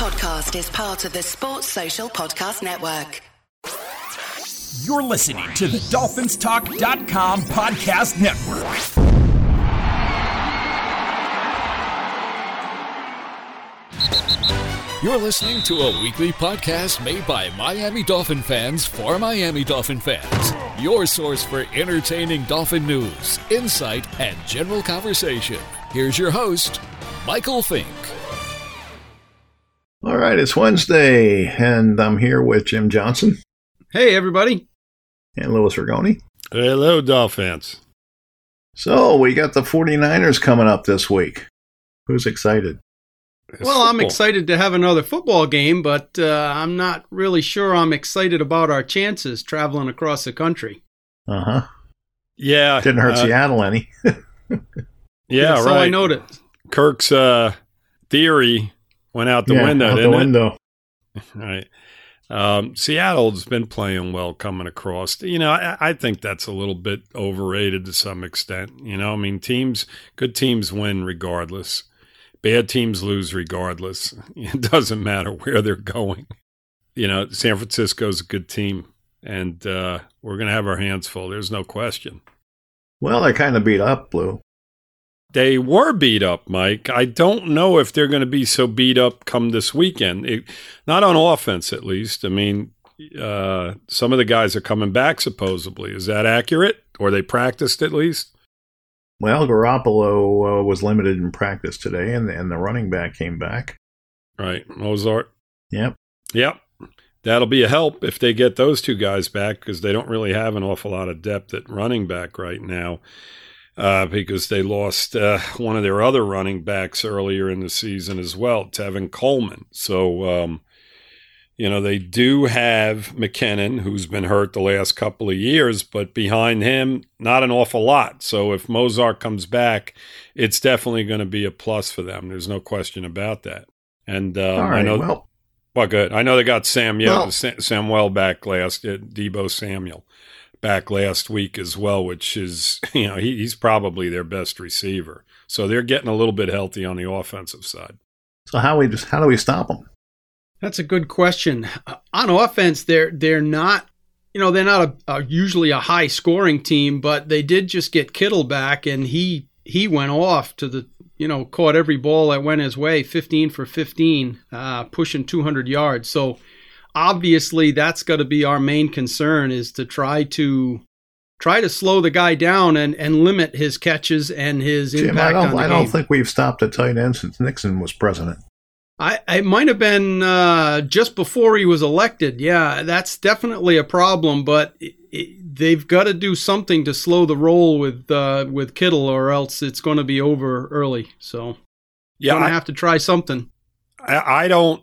podcast is part of the Sports Social Podcast Network. You're listening to the DolphinsTalk.com podcast network. You're listening to a weekly podcast made by Miami Dolphin fans for Miami Dolphin fans. Your source for entertaining Dolphin news, insight, and general conversation. Here's your host, Michael Fink. All right, it's Wednesday, and I'm here with Jim Johnson Hey, everybody. and Louis Ragone. Hello, Dolphins. So, we got the 49ers coming up this week. Who's excited? Well, I'm excited to have another football game, but uh, I'm not really sure I'm excited about our chances traveling across the country. Uh huh. Yeah, Didn't hurt uh, Seattle any. Yeah, That's right. all I noticed. Kirk's uh, theory went out the Yeah, window, out the didn't window. it? Right. Um, Seattle's been playing well coming across. You know, I, I think that's a little bit overrated to some extent. You know, I mean, teams, good teams win regardless. Bad teams lose regardless. It doesn't matter where they're going. You know, San Francisco's a good team, and uh, we're going to have our hands full. There's no question. Well, they kind of beat up Blue. They were beat up, Mike. I don't know if they're going to be so beat up come this weekend. It, not on offense, at least. I mean, uh, some of the guys are coming back, supposedly. Is that accurate? Or they practiced at least? Well, Garoppolo uh, was limited in practice today, and, and the running back came back. Right. Mostert. Yep. Yep. That'll be a help if they get those two guys back because they don't really have an awful lot of depth at running back right now uh, because they lost uh, one of their other running backs earlier in the season as well, Tevin Coleman. So, um, you know, they do have McKinnon, who's been hurt the last couple of years, but behind him, not an awful lot. So if Mostert comes back, it's definitely going to be a plus for them. There's no question about that. And All I know Well, well, good. I know they got Samuel Well- Sa- Samuel back last uh, Deebo Samuel back last week as well, which is you know he, he's probably their best receiver. So they're getting a little bit healthy on the offensive side. so how we just how do we stop them? That's a good question. Uh, on offense, they're they're not, you know, they're not a, a usually a high scoring team, but they did just get Kittle back, and he he went off to the, you know, caught every ball that went his way, 15 for 15, uh, pushing 200 yards. So obviously, that's got to be our main concern is to try to try to slow the guy down and and limit his catches and his Jim, I impact on don't the I game. don't think we've stopped a tight end since Nixon was president. I, it might have been uh, just before he was elected. Yeah, that's definitely a problem. But it, it, they've got to do something to slow the roll with uh, with Kittle, or else it's going to be over early. So Yeah, going to I, have to try something. I, I don't.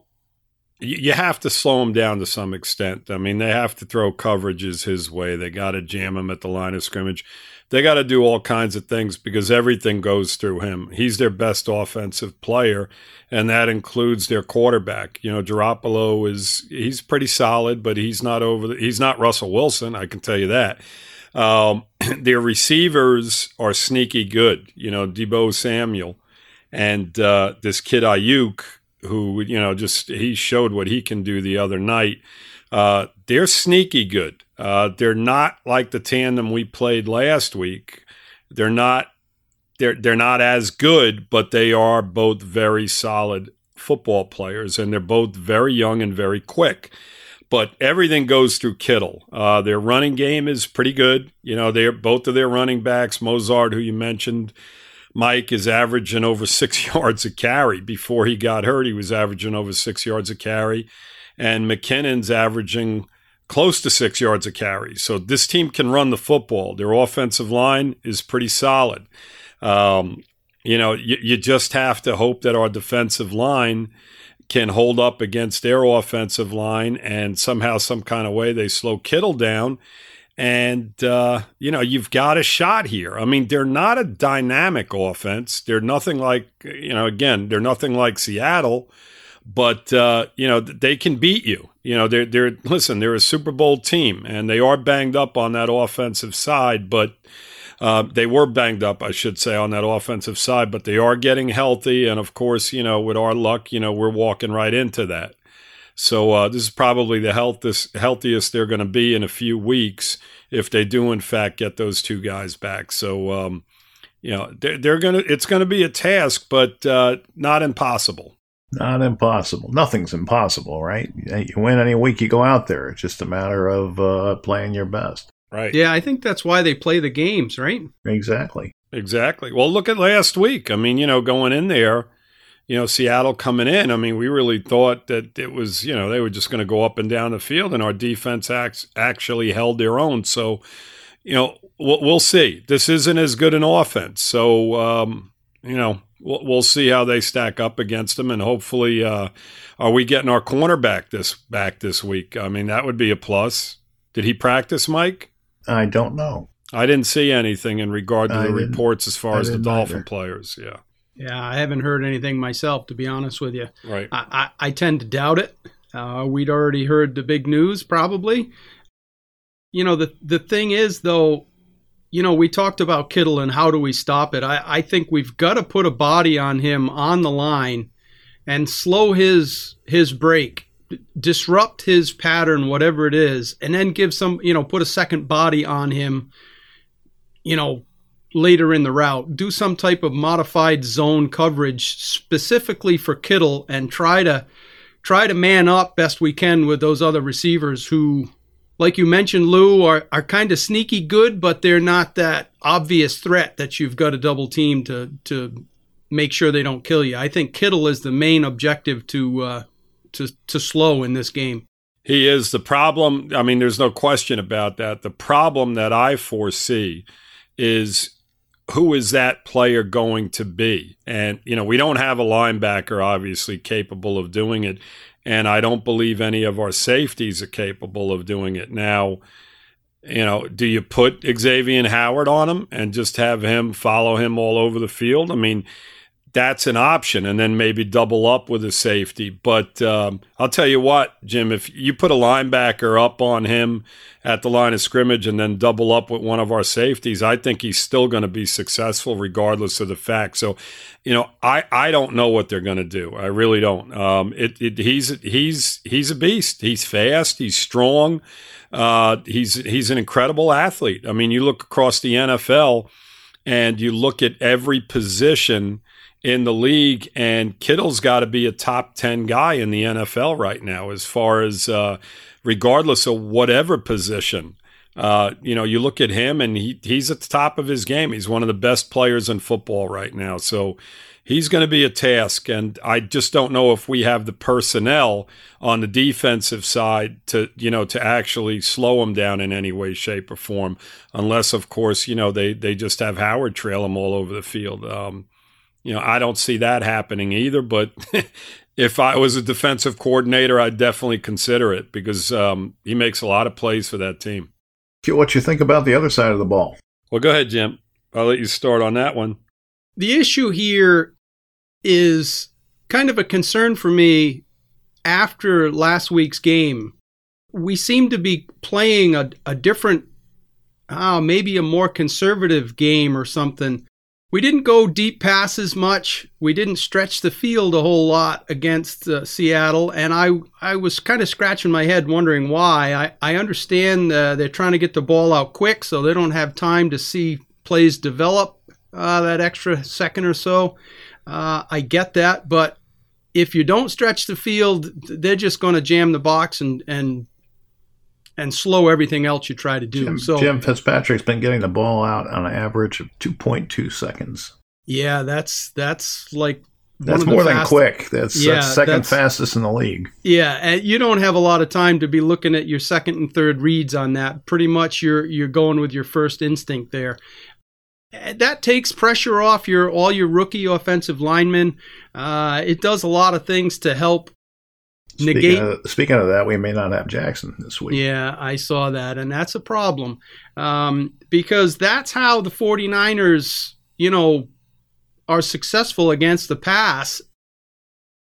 You have to slow him down to some extent. I mean, they have to throw coverages his way. They got to jam him at the line of scrimmage. They got to do all kinds of things because everything goes through him. He's their best offensive player, and that includes their quarterback. You know, Garoppolo is he's pretty solid, but he's not over. The, he's not Russell Wilson. I can tell you that. Um, their receivers are sneaky good. You know, Deebo Samuel and uh, this kid Aiyuk, who you know just he showed what he can do the other night. Uh, they're sneaky good. Uh, they're not like the tandem we played last week. They're not. They're they're not as good, but they are both very solid football players, and they're both very young and very quick. But everything goes through Kittle. Uh, their running game is pretty good. You know, they're both of their running backs, Mostert, who you mentioned, Mike is averaging over six yards a carry. Before he got hurt, he was averaging over six yards a carry. And McKinnon's averaging close to six yards a carry. So this team can run the football. Their offensive line is pretty solid. Um, you know, you, you just have to hope that our defensive line can hold up against their offensive line and somehow, some kind of way, they slow Kittle down. And, uh, you know, you've got a shot here. I mean, they're not a dynamic offense. They're nothing like, you know, again, they're nothing like Seattle, but, uh, you know, they can beat you. You know, they're, they're, listen, they're a Super Bowl team and they are banged up on that offensive side, but, Uh, they were banged up, I should say, on that offensive side, but they are getting healthy. And of course, you know, with our luck, you know, we're walking right into that. So uh, this is probably the healthiest, healthiest they're going to be in a few weeks if they do, in fact, get those two guys back. So, um, you know, they're, they're going to, it's going to be a task, but uh, not impossible. Not impossible. Nothing's impossible, right? You win any week you go out there. It's just a matter of uh, playing your best. Right. Yeah, I think that's why they play the games, right? Exactly. Exactly. Well, look at last week. I mean, you know, going in there, you know, Seattle coming in, I mean, we really thought that it was, you know, they were just going to go up and down the field, and our defense acts, actually held their own. So, you know, we'll, we'll see. This isn't as good an offense. So, um, you know, we'll, we'll see how they stack up against them, and hopefully, uh, are we getting our cornerback this back this week? I mean, that would be a plus. Did he practice, Mike? I don't know. I didn't see anything in regard to I the reports as far I as the Dolphin either. players. Yeah, Yeah, I haven't heard anything myself, to be honest with you. right. I, I, I tend to doubt it. Uh, we'd already heard the big news, probably. You know, the the thing is, though, you know, we talked about Kittle and how do we stop it. I, I think we've got to put a body on him on the line and slow his his break, d- disrupt his pattern, whatever it is, and then give some, you know, put a second body on him. You know, later in the route. Do some type of modified zone coverage specifically for Kittle and try to try to man up best we can with those other receivers who like you mentioned Lou are are kind of sneaky good but they're not that obvious threat that you've got to double team to to make sure they don't kill you. I think Kittle is the main objective to uh to to slow in this game. He is the problem. I mean, there's no question about that. The problem that I foresee is who is that player going to be? And, you know, we don't have a linebacker obviously capable of doing it. And I don't believe any of our safeties are capable of doing it. Now, you know, do you put Xavier Howard on him and just have him follow him all over the field? I mean, that's an option, and then maybe double up with a safety. But um, I'll tell you what, Jim, if you put a linebacker up on him at the line of scrimmage and then double up with one of our safeties, I think he's still going to be successful regardless of the fact. So, you know, I, I don't know what they're going to do. I really don't. Um, it, it he's he's he's a beast. He's fast. He's strong. Uh, he's he's an incredible athlete. I mean, you look across the NFL and you look at every position in the league, and Kittle's got to be a top 10 guy in the NFL right now, as far as uh, regardless of whatever position. Uh, you know, you look at him, and he, he's at the top of his game. He's one of the best players in football right now. So he's going to be a task. And I just don't know if we have the personnel on the defensive side to, you know, to actually slow him down in any way, shape, or form. Unless, of course, you know, they, they just have Howard trail him all over the field. Um, you know, I don't see that happening either. But if I was a defensive coordinator, I'd definitely consider it because um, he makes a lot of plays for that team. What you think about the other side of the ball? Well, go ahead, Jim. I'll let you start on that one. The issue here is kind of a concern for me after last week's game. We seem to be playing a, a different, oh, maybe a more conservative game or something. We didn't go deep passes much. We didn't stretch the field a whole lot against uh, Seattle, and I I was kind of scratching my head wondering why. I I understand uh, they're trying to get the ball out quick, so they don't have time to see plays develop uh, that extra second or so. Uh, I get that, but if you don't stretch the field, they're just going to jam the box and and and slow everything else you try to do. Jim, so Jim Fitzpatrick's been getting the ball out on an average of 2.2 seconds. yeah, that's that's like That's more than fast- quick. That's, Yeah, that's second that's- fastest in the league. Yeah, and you don't have a lot of time to be looking at your second and third reads on that. Pretty much, you're you're going with your first instinct there. That takes pressure off your all your rookie offensive linemen. Uh, it does a lot of things to help negate. Speaking of, speaking of that, we may not have Jackson this week. Yeah, I saw that, and that's a problem um, because that's how the 49ers, you know, are successful against the pass.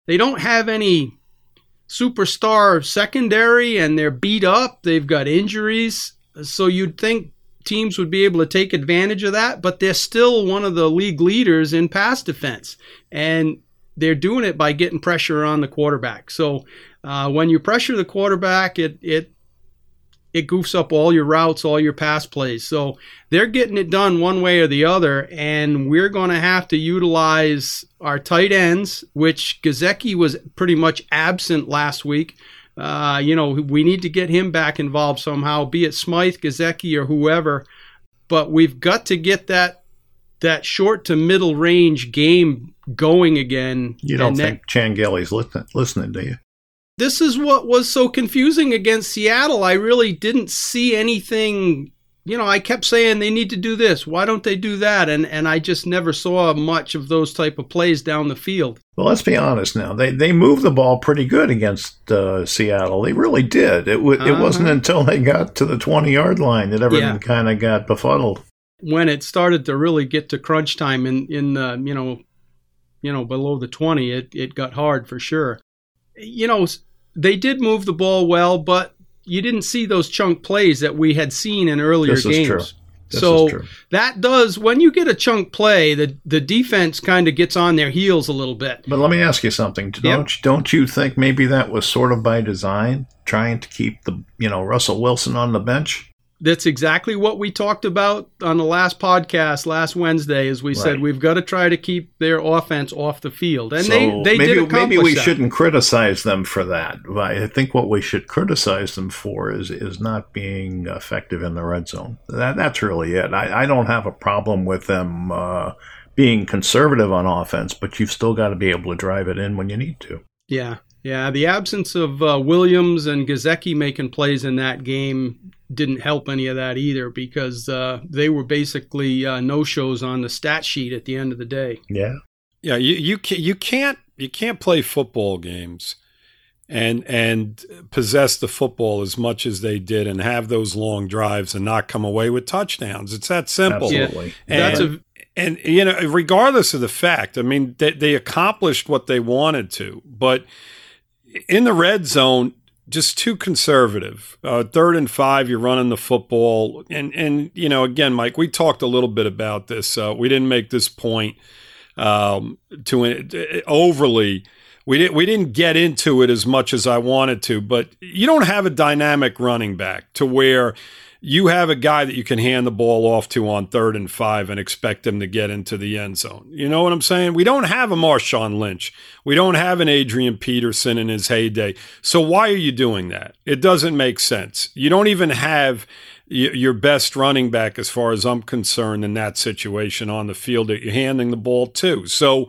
They don't have any superstar secondary, and they're beat up. They've got injuries, so you'd think teams would be able to take advantage of that, but they're still one of the league leaders in pass defense. And they're doing it by getting pressure on the quarterback. So uh, when you pressure the quarterback, it, it it goofs up all your routes, all your pass plays. So they're getting it done one way or the other, and we're going to have to utilize our tight ends, which Gesicki was pretty much absent last week. Uh, you know, we need to get him back involved somehow, be it Smythe, Gesicki, or whoever. But we've got to get that that short to middle range game going again. You don't think that, Chan listening, listening, do you? this is what was so confusing against Seattle. I really didn't see anything. You know, I kept saying they need to do this. Why don't they do that? And and I just never saw much of those type of plays down the field. Well, let's be honest now. They they moved the ball pretty good against uh, Seattle. They really did. It w- uh-huh. it wasn't until they got to the twenty yard line that everything yeah. kind of got befuddled. When it started to really get to crunch time in in the you know you know below the twenty, it it got hard for sure. You know, they did move the ball well, but you didn't see those chunk plays that we had seen in earlier this games. so that does when you get a chunk play, the the defense kind of gets on their heels a little bit. But let me ask you something. Don't yep. don't you think maybe that was sort of by design, trying to keep the you know Russell Wilson on the bench? That's exactly what we talked about on the last podcast last Wednesday. As we right. said, we've got to try to keep their offense off the field, and so they they maybe, did Maybe we that. shouldn't criticize them for that. I think what we should criticize them for is is not being effective in the red zone. That that's really it. I, I don't have a problem with them uh, being conservative on offense, but you've still got to be able to drive it in when you need to. Yeah, yeah. The absence of uh, Williams and Gesicki making plays in that game didn't help any of that either because uh, they were basically uh, no shows on the stat sheet at the end of the day. Yeah, yeah. You you can, you can't you can't play football games and and possess the football as much as they did and have those long drives and not come away with touchdowns. It's that simple. Absolutely. And, That's a and you know, regardless of the fact, I mean, they, they accomplished what they wanted to, but in the red zone, just too conservative. Uh, third and five, you're running the football, and and you know, again, Mike, we talked a little bit about this. Uh, we didn't make this point um, to overly. We didn't we didn't get into it as much as I wanted to, but you don't have a dynamic running back to where you have a guy that you can hand the ball off to on third and five and expect him to get into the end zone. You know what I'm saying? We don't have a Marshawn Lynch. We don't have an Adrian Peterson in his heyday. So why are you doing that? It doesn't make sense. You don't even have your best running back, as far as I'm concerned, in that situation on the field that you're handing the ball to. So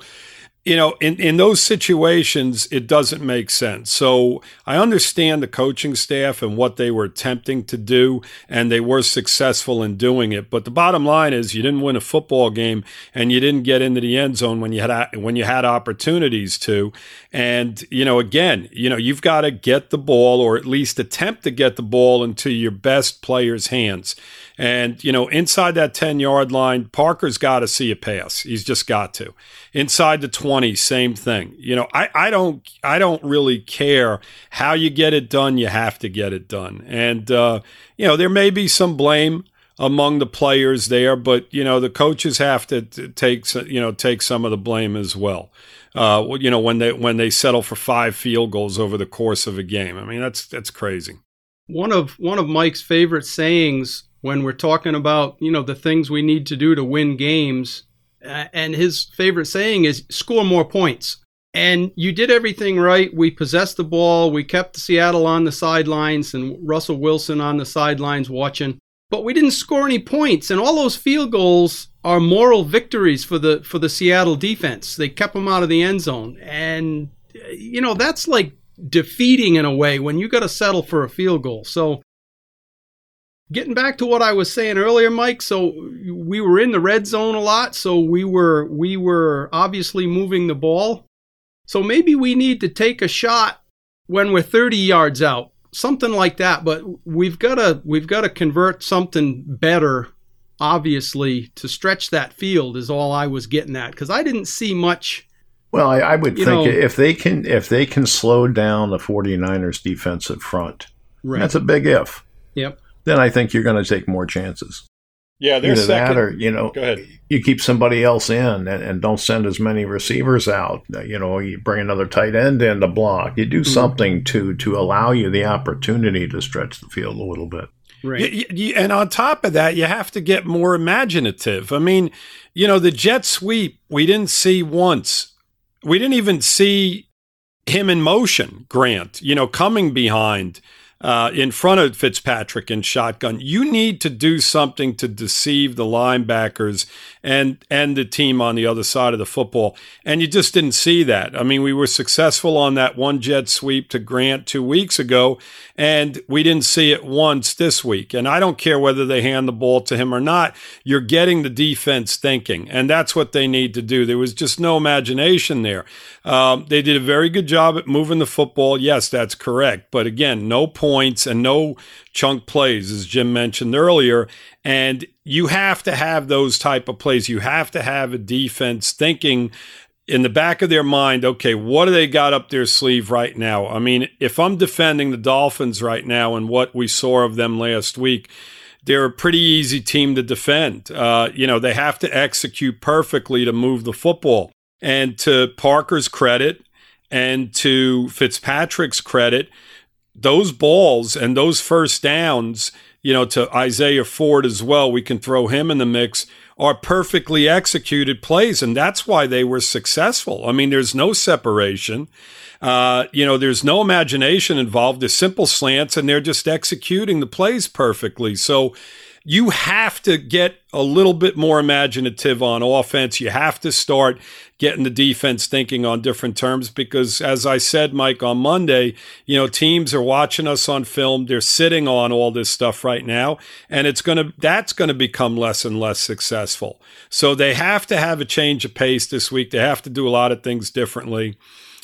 you know, in, in those situations, it doesn't make sense. So I understand the coaching staff and what they were attempting to do, and they were successful in doing it. But the bottom line is, you didn't win a football game, and you didn't get into the end zone when you had when you had opportunities to. And you know, again, you know, you've got to get the ball, or at least attempt to get the ball into your best players' hands. And, you know, inside that 10 yard line, Parker's got to see a pass. He's just got to. Inside the 20, same thing. You know, I, I don't I don't really care how you get it done. You have to get it done. And, uh, you know, there may be some blame among the players there, but, you know, the coaches have to take, you know, take some of the blame as well. Uh, you know, when they when they settle for five field goals over the course of a game. I mean, that's that's crazy. One of one of Mike's favorite sayings when we're talking about you know the things we need to do to win games uh, and his favorite saying is score more points. And you did everything right. We possessed the ball. We kept seattle on the sidelines and russell wilson on the sidelines watching. But we didn't score any points and all those field goals are moral victories for the for the seattle defense. They kept them out of the end zone. And you know that's like defeating in a way when you got to settle for a field goal. So getting back to what I was saying earlier, Mike. So we were in the red zone a lot, so we were we were obviously moving the ball. So maybe we need to take a shot when we're 30 yards out, something like that. But we've got to we've got to convert something better, obviously, to stretch that field. Is all I was getting at because I didn't see much. Well, I, I would think know, if they can if they can slow down the 49ers defensive front, right. that's a big if. Yep then I think you're going to take more chances. Yeah, Either there's that or you know, Go ahead. you keep somebody else in and, and don't send as many receivers out. Uh, You know, you bring another tight end in to block. You do something to to allow you the opportunity to stretch the field a little bit. Right. Y- y- y- and on top of that, you have to get more imaginative. I mean, you know, the jet sweep we didn't see once. We didn't even see him in motion, Grant, you know, coming behind uh, in front of Fitzpatrick in shotgun. You need to do something to deceive the linebackers and and the team on the other side of the football. And you just didn't see that. I mean, we were successful on that one jet sweep to Grant two weeks ago, and we didn't see it once this week. And I don't care whether they hand the ball to him or not. You're getting the defense thinking, and that's what they need to do. There was just no imagination there. Um, they did a very good job at moving the football. Yes, that's correct. But again, no points and no chunk plays, as Jim mentioned earlier. And you have to have those type of plays. You have to have a defense thinking in the back of their mind, okay, what do they got up their sleeve right now? I mean, if I'm defending the Dolphins right now and what we saw of them last week, they're a pretty easy team to defend. Uh, you know, they have to execute perfectly to move the football. And to Parker's credit and to Fitzpatrick's credit, those balls and those first downs, you know, to Isaiah Ford as well, we can throw him in the mix, are perfectly executed plays. And that's why they were successful. I mean, there's no separation. Uh, you know, there's no imagination involved. There's simple slants, and they're just executing the plays perfectly. So you have to get a little bit more imaginative on offense. You have to start getting the defense thinking on different terms because, as I said, Mike, on Monday, you know, teams are watching us on film. They're sitting on all this stuff right now, and it's going to, that's going to become less and less successful. So they have to have a change of pace this week. They have to do a lot of things differently.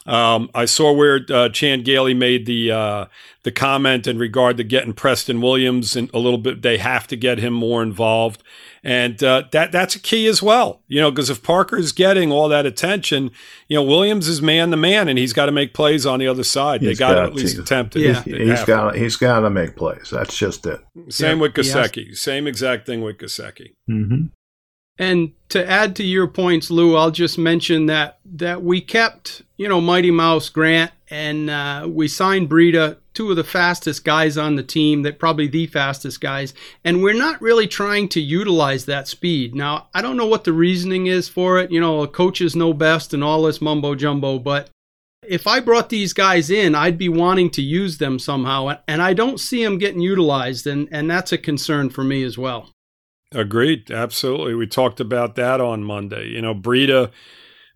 Um, I saw where uh, Chan Gailey made the uh, the comment in regard to getting Preston Williams and a little bit. They have to get him more involved, and uh, that that's a key as well. You know, because if Parker is getting all that attention, you know Williams is man to man, and he's got to make plays on the other side. He's they got to at least to. attempt it. Yeah. They He's have got he's got to make plays. That's just it. Same Yeah, with he has- Gesicki. Same exact thing with Gesicki. Mm-hmm. And to add to your points, Lou, I'll just mention that that we kept, you know, Mighty Mouse Grant, and uh, we signed Breida, two of the fastest guys on the team, that probably the fastest guys, and we're not really trying to utilize that speed. Now, I don't know what the reasoning is for it. You know, coaches know best and all this mumbo jumbo, but if I brought these guys in, I'd be wanting to use them somehow, and I don't see them getting utilized, and and that's a concern for me as well. Agreed. Absolutely. We talked about that on Monday. You know, Breida,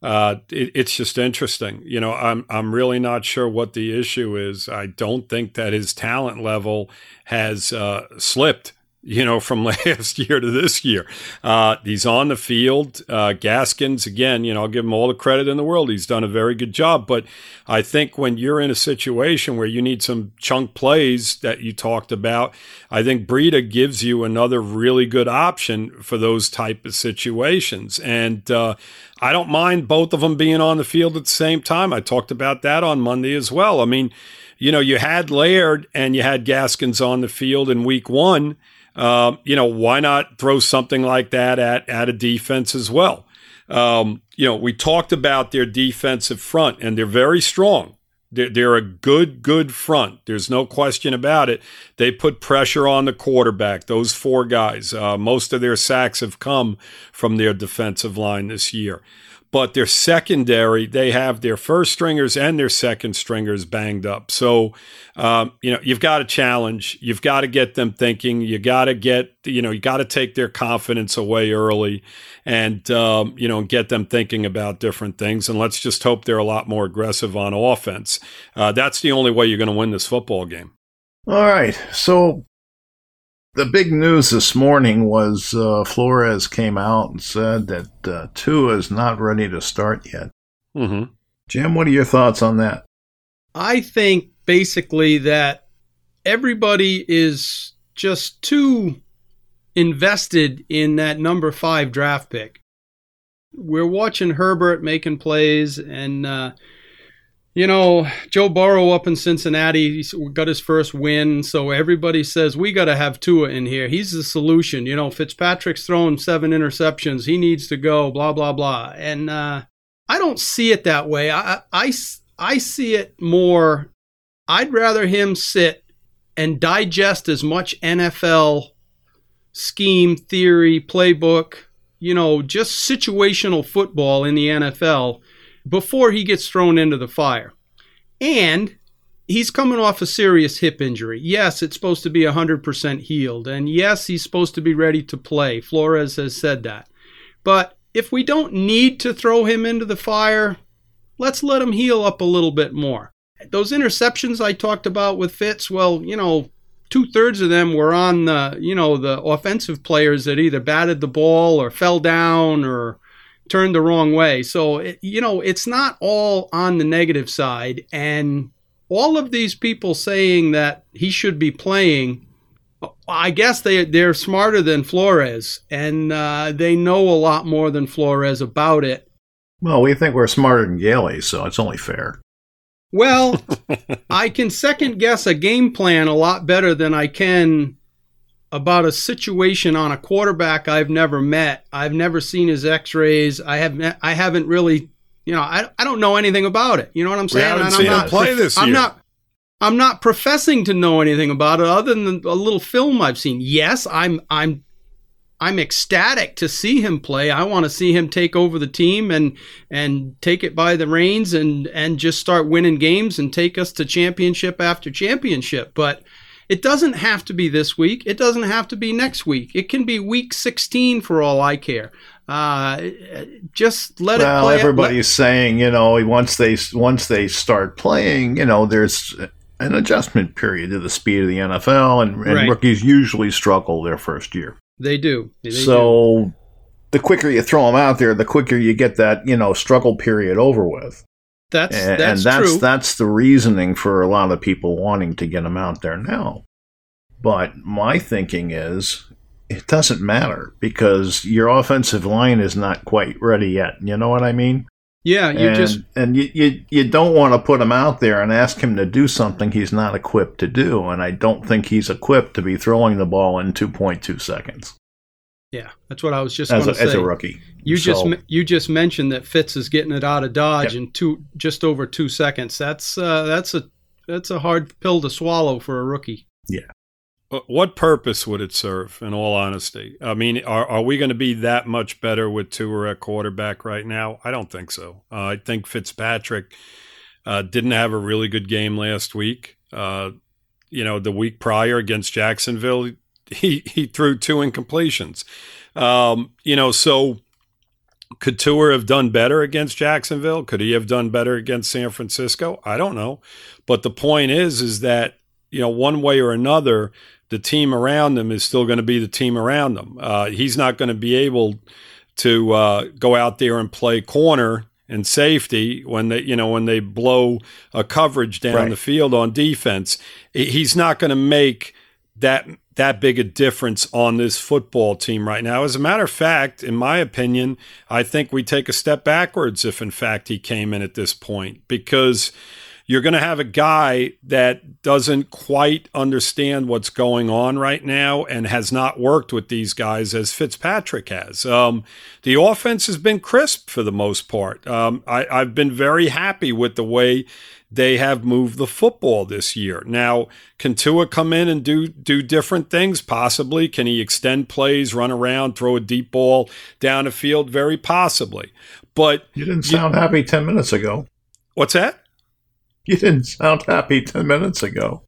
uh, it, it's just interesting. You know, I'm I'm really not sure what the issue is. I don't think that his talent level has uh, slipped. You know, from last year to this year, uh, he's on the field. Uh, Gaskins, again, you know, I'll give him all the credit in the world. He's done a very good job. But I think when you're in a situation where you need some chunk plays that you talked about, I think Breida gives you another really good option for those type of situations. And uh, I don't mind both of them being on the field at the same time. I talked about that on Monday as well. I mean, you know, you had Laird and you had Gaskins on the field in week one. Um, you know, why not throw something like that at, at a defense as well? Um, you know, we talked about their defensive front, and they're very strong. They're, they're a good, good front. There's no question about it. They put pressure on the quarterback, those four guys. Uh, most of their sacks have come from their defensive line this year. But their secondary, they have their first stringers and their second stringers banged up. So, um, you know, you've got to challenge. You've got to get them thinking. You got to get, you know, you got to take their confidence away early and, um, you know, get them thinking about different things. And let's just hope they're a lot more aggressive on offense. Uh, that's the only way you're going to win this football game. All right. So the big news this morning was uh, Flores came out and said that uh, Tua is not ready to start yet. Mm-hmm. Jim, what are your thoughts on that? I think basically that everybody is just too invested in that number five draft pick. We're watching Herbert making plays, and uh, you know, Joe Burrow up in Cincinnati got his first win, so everybody says we got to have Tua in here. He's the solution. You know, Fitzpatrick's throwing seven interceptions. He needs to go. Blah blah blah. And uh, I don't see it that way. I, I I see it more. I'd rather him sit and digest as much NFL scheme, theory, playbook, you know, just situational football in the NFL before he gets thrown into the fire. And he's coming off a serious hip injury. Yes, it's supposed to be 100% healed. And yes, he's supposed to be ready to play. Flores has said that. But if we don't need to throw him into the fire, let's let him heal up a little bit more. Those interceptions I talked about with Fitz, well, you know, two thirds of them were on the, you know, the offensive players that either batted the ball or fell down or turned the wrong way. So, it, you know, it's not all on the negative side. And all of these people saying that he should be playing, I guess they, they're smarter than Flores and uh, they know a lot more than Flores about it. Well, we think we're smarter than Gailey, so it's only fair. Well, I can second guess a game plan a lot better than I can about a situation on a quarterback I've never met. I've never seen his X-rays. I have I haven't really, you know, I, I don't know anything about it. You know what I'm saying? We haven't seen him play this I'm year. not I'm not professing to know anything about it other than a little film I've seen. Yes, I'm I'm I'm ecstatic to see him play. I want to see him take over the team and and take it by the reins and and just start winning games and take us to championship after championship. But it doesn't have to be this week. It doesn't have to be next week. It can be week 16 for all I care. Uh, just let well, it play. everybody's saying, you know, once they once they start playing, you know, there's an adjustment period to the speed of the NFL, and, and Right. rookies usually struggle their first year. They do. They do. so the quicker you throw them out there, the quicker you get that you know struggle period over with. That's and, that's, and that's true. that's the reasoning for a lot of people wanting to get him out there now. But my thinking is it doesn't matter because your offensive line is not quite ready yet. You know what I mean? yeah, you and, just and you, you you don't want to put him out there and ask him to do something he's not equipped to do. And I don't think he's equipped to be throwing the ball in two point two seconds yeah. That's what I was just as going a, to as say. a rookie. You just So- me- you just mentioned that Fitz is getting it out of Dodge Yep. in two just over two seconds. That's uh, that's a that's a hard pill to swallow for a rookie. Yeah. What purpose would it serve, in all honesty? I mean, are, are we going to be that much better with Tua at quarterback right now? I don't think so. Uh, I think Fitzpatrick uh, didn't have a really good game last week. Uh, you know, the week prior against Jacksonville, he, he threw two incompletions. Um, you know, so could Tua have done better against Jacksonville? Could he have done better against San Francisco? I don't know. But the point is, is that, you know, one way or another, the team around them is still going to be the team around them. Uh, he's not going to be able to uh, go out there and play corner and safety when they, you know, when they blow a coverage down Right. the field on defense. He's not going to make that that big a difference on this football team right now. As a matter of fact, in my opinion, I think we take a step backwards if in fact he came in at this point because you're going to have a guy that doesn't quite understand what's going on right now and has not worked with these guys as Fitzpatrick has. Um, the offense has been crisp for the most part. Um, I, I've been very happy with the way they have moved the football this year. Now, can Tua come in and do do different things? Possibly. Can he extend plays, run around, throw a deep ball down the field? Very possibly. But You didn't sound happy 10 minutes ago. what's that? You didn't sound happy 10 minutes ago.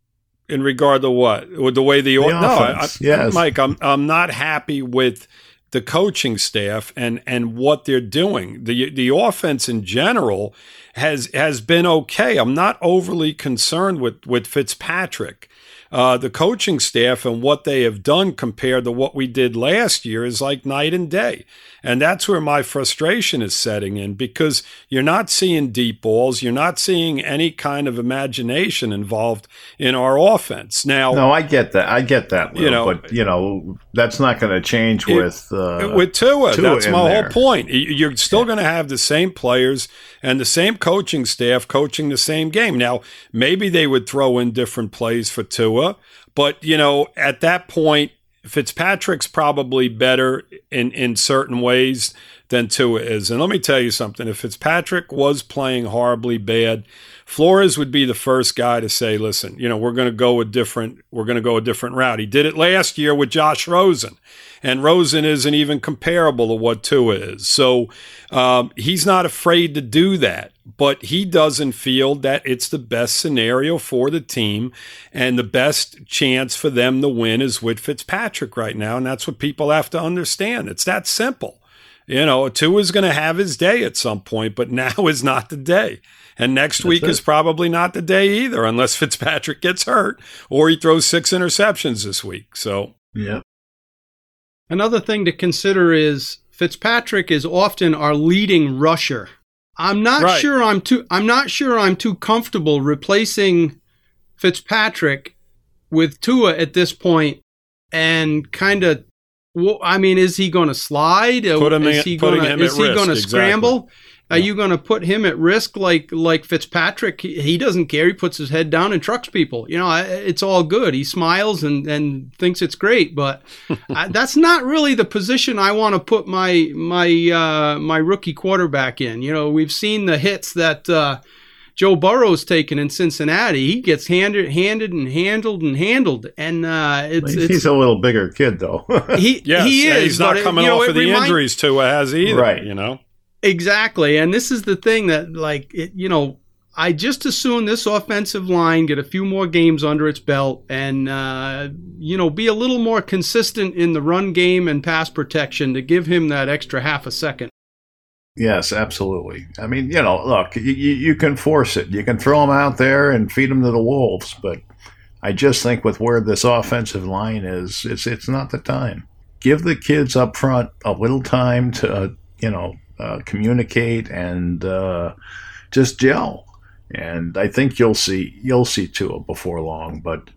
in regard to what with the way the, The no, I, offense, I- yes. Mike, I'm I'm not happy with the coaching staff and and what they're doing. the The offense in general has has been okay. I'm not overly concerned with with Fitzpatrick uh, the coaching staff and what they have done compared to what we did last year is like night and day. And that's where my frustration is setting in because you're not seeing deep balls. You're not seeing any kind of imagination involved in our offense. Now, no, I get that. I get that. You know, but you know, that's not going to change it, with uh, with Tua. Tua that's my there. whole point. You're still yeah. going to have the same players and the same coaching staff coaching the same game. Now, maybe they would throw in different plays for Tua, but you know, at that point, Fitzpatrick's probably better in, in certain ways than Tua is. And let me tell you something if Fitzpatrick was playing horribly bad, Flores would be the first guy to say, listen, you know, we're going to go a different, we're going to go a different route. He did it last year with Josh Rosen, and Rosen isn't even comparable to what Tua is. So um, he's not afraid to do that but he doesn't feel that it's the best scenario for the team and the best chance for them to win is with Fitzpatrick right now. And that's what people have to understand. It's that simple. You know, Tua is going to have his day at some point, but now is not the day. And next that's week it. is probably not the day either, unless Fitzpatrick gets hurt or he throws six interceptions this week. So, yeah. Another thing to consider is Fitzpatrick is often our leading rusher I'm not right. sure I'm too I'm not sure I'm too comfortable replacing Fitzpatrick with Tua at this point and kind of well, I mean, is he going to slide? Put him is he going to is he going to scramble? Are you going to put him at risk like like Fitzpatrick? He, he, doesn't care. He puts his head down and trucks people. You know, it's all good. He smiles and, and thinks it's great, but I, that's not really the position I want to put my my uh, my rookie quarterback in. You know, we've seen the hits that uh, Joe Burrow's taken in Cincinnati. He gets handed handed and handled and handled, and uh, it's, he's, it's, a little bigger kid though. he yes, he is. He's not coming it, off know, of the remind- injuries to has either. Right. You know. Exactly. And this is the thing that, like, it, you know, I just assume this offensive line get a few more games under its belt and, uh, you know, be a little more consistent in the run game and pass protection to give him that extra half a second. Yes, absolutely. I mean, you know, look, you, you can force it. You can throw them out there and feed them to the wolves, but I just think with where this offensive line is, it's it's not the time. Give the kids up front a little time to, uh, you know, uh, communicate and uh, just gel. And I think you'll see you'll see Tua before long, but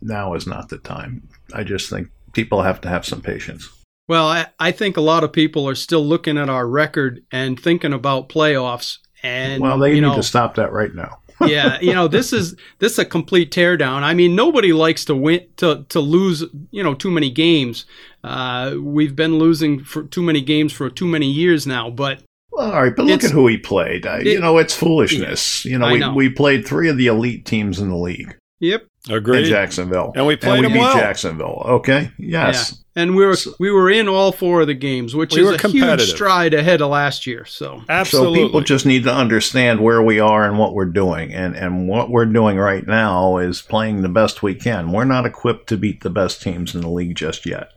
now is not the time. I just think people have to have some patience. Well, I, I think a lot of people are still looking at our record and thinking about playoffs. And well, they need know, to stop that right now. yeah, you know, this is this is a complete teardown. I mean, nobody likes to win to to lose, you know, too many games. Uh, we've been losing for too many games for too many years now, but well, all right, but look at who he played. Uh, it, you know, it's foolishness. Yeah, you know, we, know. we played three of the elite teams in the league. Yep. Agreed. In Jacksonville. And we played and we beat well. Jacksonville. Okay. Yes. Yeah. And we were we were in all four of the games, which we is a huge stride ahead of last year. So Absolutely. So people just need to understand where we are and what we're doing. And and what we're doing right now is playing the best we can. We're not equipped to beat the best teams in the league just yet.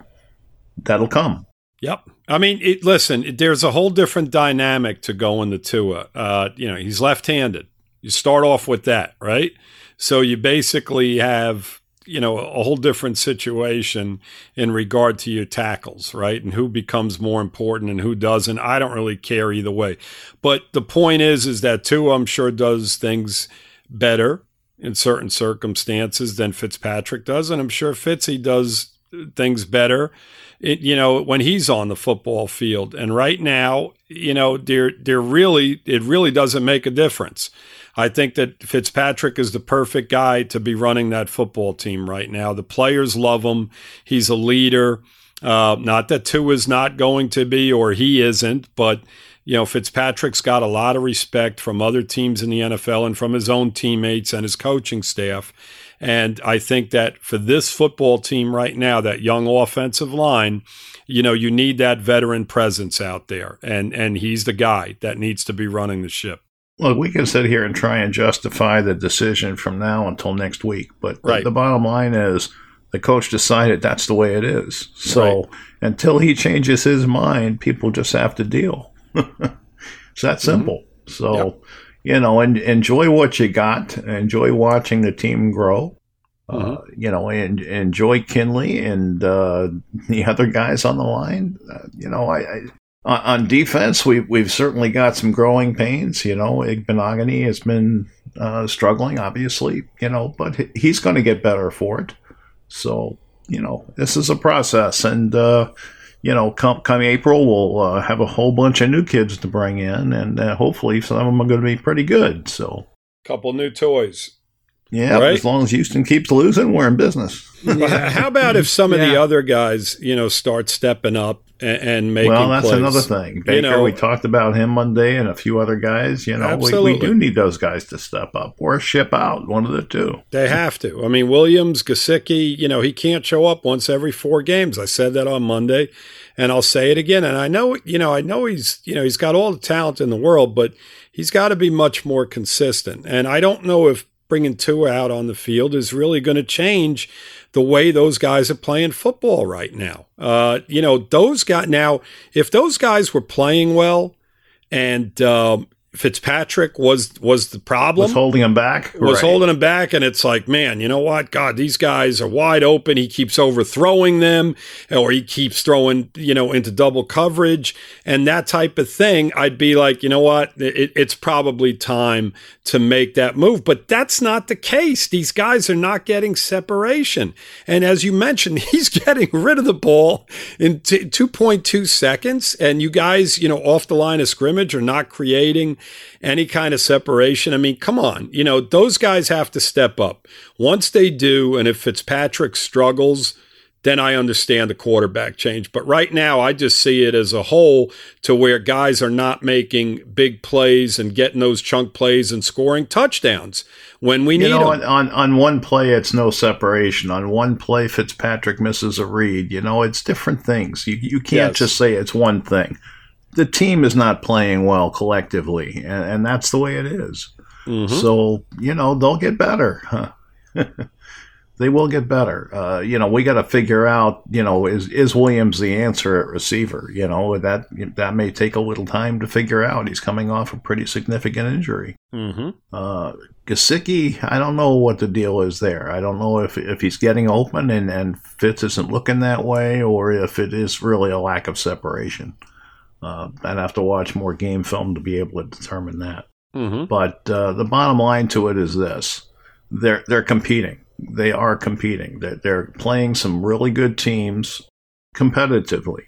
That'll come. Yep. I mean, it, listen, there's a whole different dynamic to going to Tua. Uh, you know, he's left-handed. You start off with that, right? So you basically have, you know, a whole different situation in regard to your tackles, right? And who becomes more important and who doesn't. I don't really care either way. But the point is, is that Tua, I'm sure, does things better in certain circumstances than Fitzpatrick does. And I'm sure Fitzy does things better, it, you know, when he's on the football field. And right now, you know, there, there really, it really doesn't make a difference. I think that Fitzpatrick is the perfect guy to be running that football team right now. The players love him. He's a leader. Uh, not that Tua is not going to be, or he isn't, but you know Fitzpatrick's got a lot of respect from other teams in the NFL and from his own teammates and his coaching staff. And I think that for this football team right now, that young offensive line, you know, you need that veteran presence out there, and and he's the guy that needs to be running the ship. Look, we can sit here and try and justify the decision from now until next week, but right. the, the, bottom line is the coach decided that's the way it is. So right. until he changes his mind, people just have to deal. it's that simple. Mm-hmm. So, yep. you know, and enjoy what you got. Enjoy watching the team grow. Uh, you know, and enjoy Kindley and uh, the other guys on the line. Uh, you know, I, I on defense, we we've certainly got some growing pains. You know, Igbinoghene has been uh, struggling, obviously. You know, but he's going to get better for it. So you know, this is a process, and uh, you know, come come April, we'll uh, have a whole bunch of new kids to bring in, and uh, hopefully some of them are going to be pretty good. So, couple new toys. Yeah, right? as long as Houston keeps losing, we're in business. yeah. How about if some of yeah. the other guys, you know, start stepping up and, and making Well, that's plays? another thing. Baker, you know, we talked about him Monday and a few other guys. You know, we, we, do need those guys to step up or ship out, one of the two. They have to. I mean, Williams, Gesicki, you know, he can't show up once every four games. I said that on Monday, and I'll say it again. And I know, you know, I know he's, you know, he's got all the talent in the world, but he's got to be much more consistent. And I don't know if bringing Tua out on the field is really going to change the way those guys are playing football right now. Uh, you know, those guys now, if those guys were playing well and um, Fitzpatrick was was the problem. Was holding him back. Was right. holding him back, and it's like, man, you know what? God, these guys are wide open. He keeps overthrowing them, or he keeps throwing, you know, into double coverage and that type of thing. I'd be like, you know what? It, it's probably time to make that move. But that's not the case. These guys are not getting separation, and as you mentioned, he's getting rid of the ball in t- 2.2 seconds, and you guys, you know, off the line of scrimmage are not creating any kind of separation. I mean, come on, you know, those guys have to step up. Once they do, and if Fitzpatrick struggles, then I understand the quarterback change. But right now, I just see it as a whole to where guys are not making big plays and getting those chunk plays and scoring touchdowns when we need you know, them. On, on one play, it's no separation. On one play, Fitzpatrick misses a read. You know, it's different things. You, you can't yes. just say it's one thing the team is not playing well collectively, and, and that's the way it is. Mm-hmm. So you know they'll get better. they will get better. Uh, you know we got to figure out. You know is is Williams the answer at receiver? You know that that may take a little time to figure out. He's coming off a pretty significant injury. Mm-hmm. Uh, Gesicki, I don't know what the deal is there. I don't know if if he's getting open and and Fitz isn't looking that way, or if it is really a lack of separation. Uh, I'd have to watch more game film to be able to determine that. Mm-hmm. But uh, the bottom line to it is this: they're they're competing. They are competing. They're, they're playing some really good teams competitively.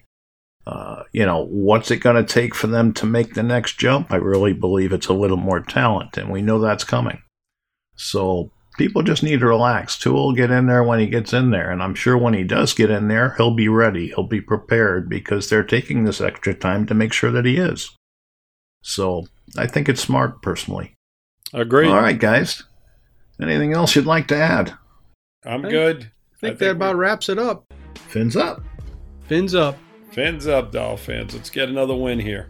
Uh, you know, what's it going to take for them to make the next jump? I really believe it's a little more talent, and we know that's coming. So people just need to relax. Tua will get in there when he gets in there, and I'm sure when he does get in there, he'll be ready. He'll be prepared because they're taking this extra time to make sure that he is. So I think it's smart, personally. Agree. All right, guys. Anything else you'd like to add? I'm good. I think, I think that about wraps it up. Fins up. Fins up. Fins up, Dolphins. Let's get another win here.